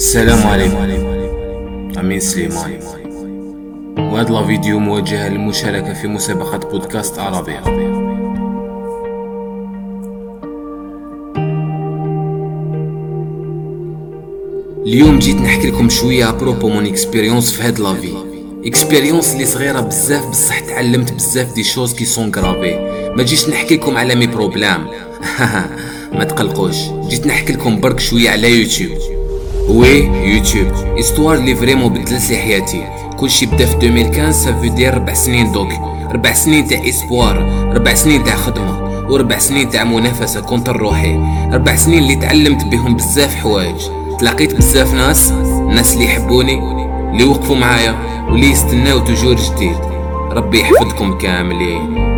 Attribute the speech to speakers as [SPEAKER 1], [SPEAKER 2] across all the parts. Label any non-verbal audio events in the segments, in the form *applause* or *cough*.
[SPEAKER 1] السلام عليكم. أمين سليماني وهذا الفيديو موجه للمشاركة في مسابقة بودكاست عربية. اليوم جيت نحكي لكم شوية à propos mon expérience في هاد la vie expérience اللي صغيرة بزاف بصح تعلمت بزاف des choses qui sont gravées ما جيش نحكي لكم على mes problèmes *laughs* ما تقلقوش. جيت نحكي لكم برك شوية على يوتيوب oui يوتيوب histoire اللي vraiment بدلت لي حياتي كلشي بدا في 2015 ça veut dire ربع سنين donc ربع سنين تاع espoir ربع سنين تاع خدمه وربع سنين تاع منافسه contre روحي ربع سنين اللي تعلمت بهم بزاف حوايج تلاقيت بزاف ناس الناس اللي يحبوني اللي وقفوا معايا واللي يستناو toujours جديد ربي يحفظكم كاملين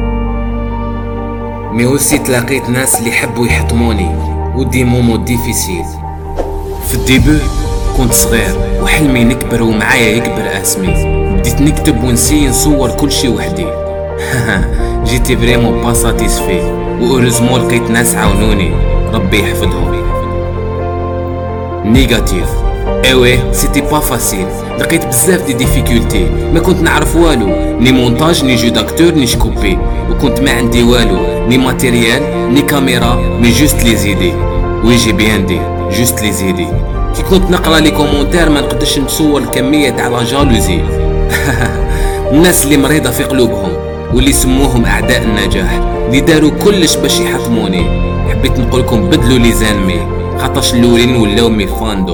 [SPEAKER 1] mais aussi تلاقيت ناس اللي يحبوا يحطموني و des moments difficiles في ال début كنت صغير وحلمي نكبر ومعايا يكبر أسمي. بديت نكتب ونسي نصور كل شي وحدي. *laughs* j'étais vraiment pas satisfait و heureusement لقيت ناس عاونوني. ربي يحفظهم. négatif أيوه c'était pas facile لقيت بزاف des difficultés ما كنت نعرف والو. ni montage ni jeu d'acteur ni شكوبي. وكنت ما عندي والو. ni matériel ni caméra mais juste les idées oui j'ai bien dit juste les idées كي كنت نقرا les commentaires ما نقدرش نصور الكميه تاع la jalousie الناس اللي مريضه في قلوبهم واللي سموهم اعداء النجاح اللي داروا كلش باش يحطموني حبيت نقول لكم بدلوا les ennemis خاطرش الاولين ولاو mes fans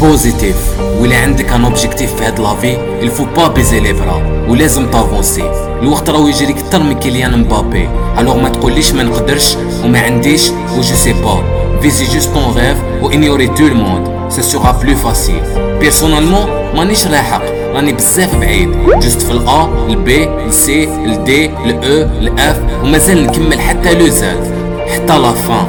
[SPEAKER 1] بوزيتيف ولا عندك ان اوبجيكتيف في هاد لافي؟ الفو با بيزي لي برا ولازم تافونسي الوقت راهو يجري كتر من كيليان مبابي. الوغ ما تقوليش ما نقدرش وما عنديش و جو سي با فيزي جوست طون ريف و انيوري تو الموند سا سوغا بلو فاسيل بيرسونالمون مانيش لاحق راني بزاف بعيد جوست في الا البي السي الدي الاو الاف ومازال نكمل حتى لو زاد حتى لا فان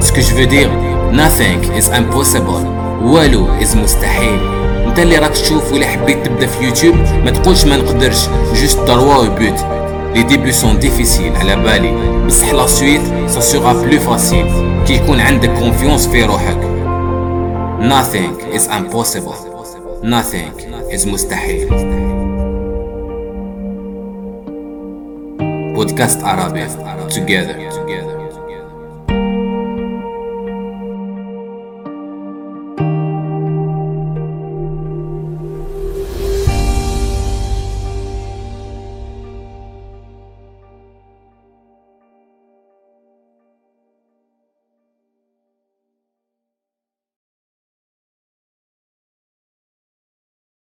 [SPEAKER 1] ce que je veux dire nothing is impossible. والو is مستحيل. انت اللي راك تشوف ولا حبيت تبدا في يوتيوب ما تقولش ما نقدرش. juste droit au but les débuts sont difficiles على بالي بصح la suite ça sera plus facile كي يكون عندك confiance في روحك. Nothing is impossible. Nothing is مستحيل. بودكاست عربي together.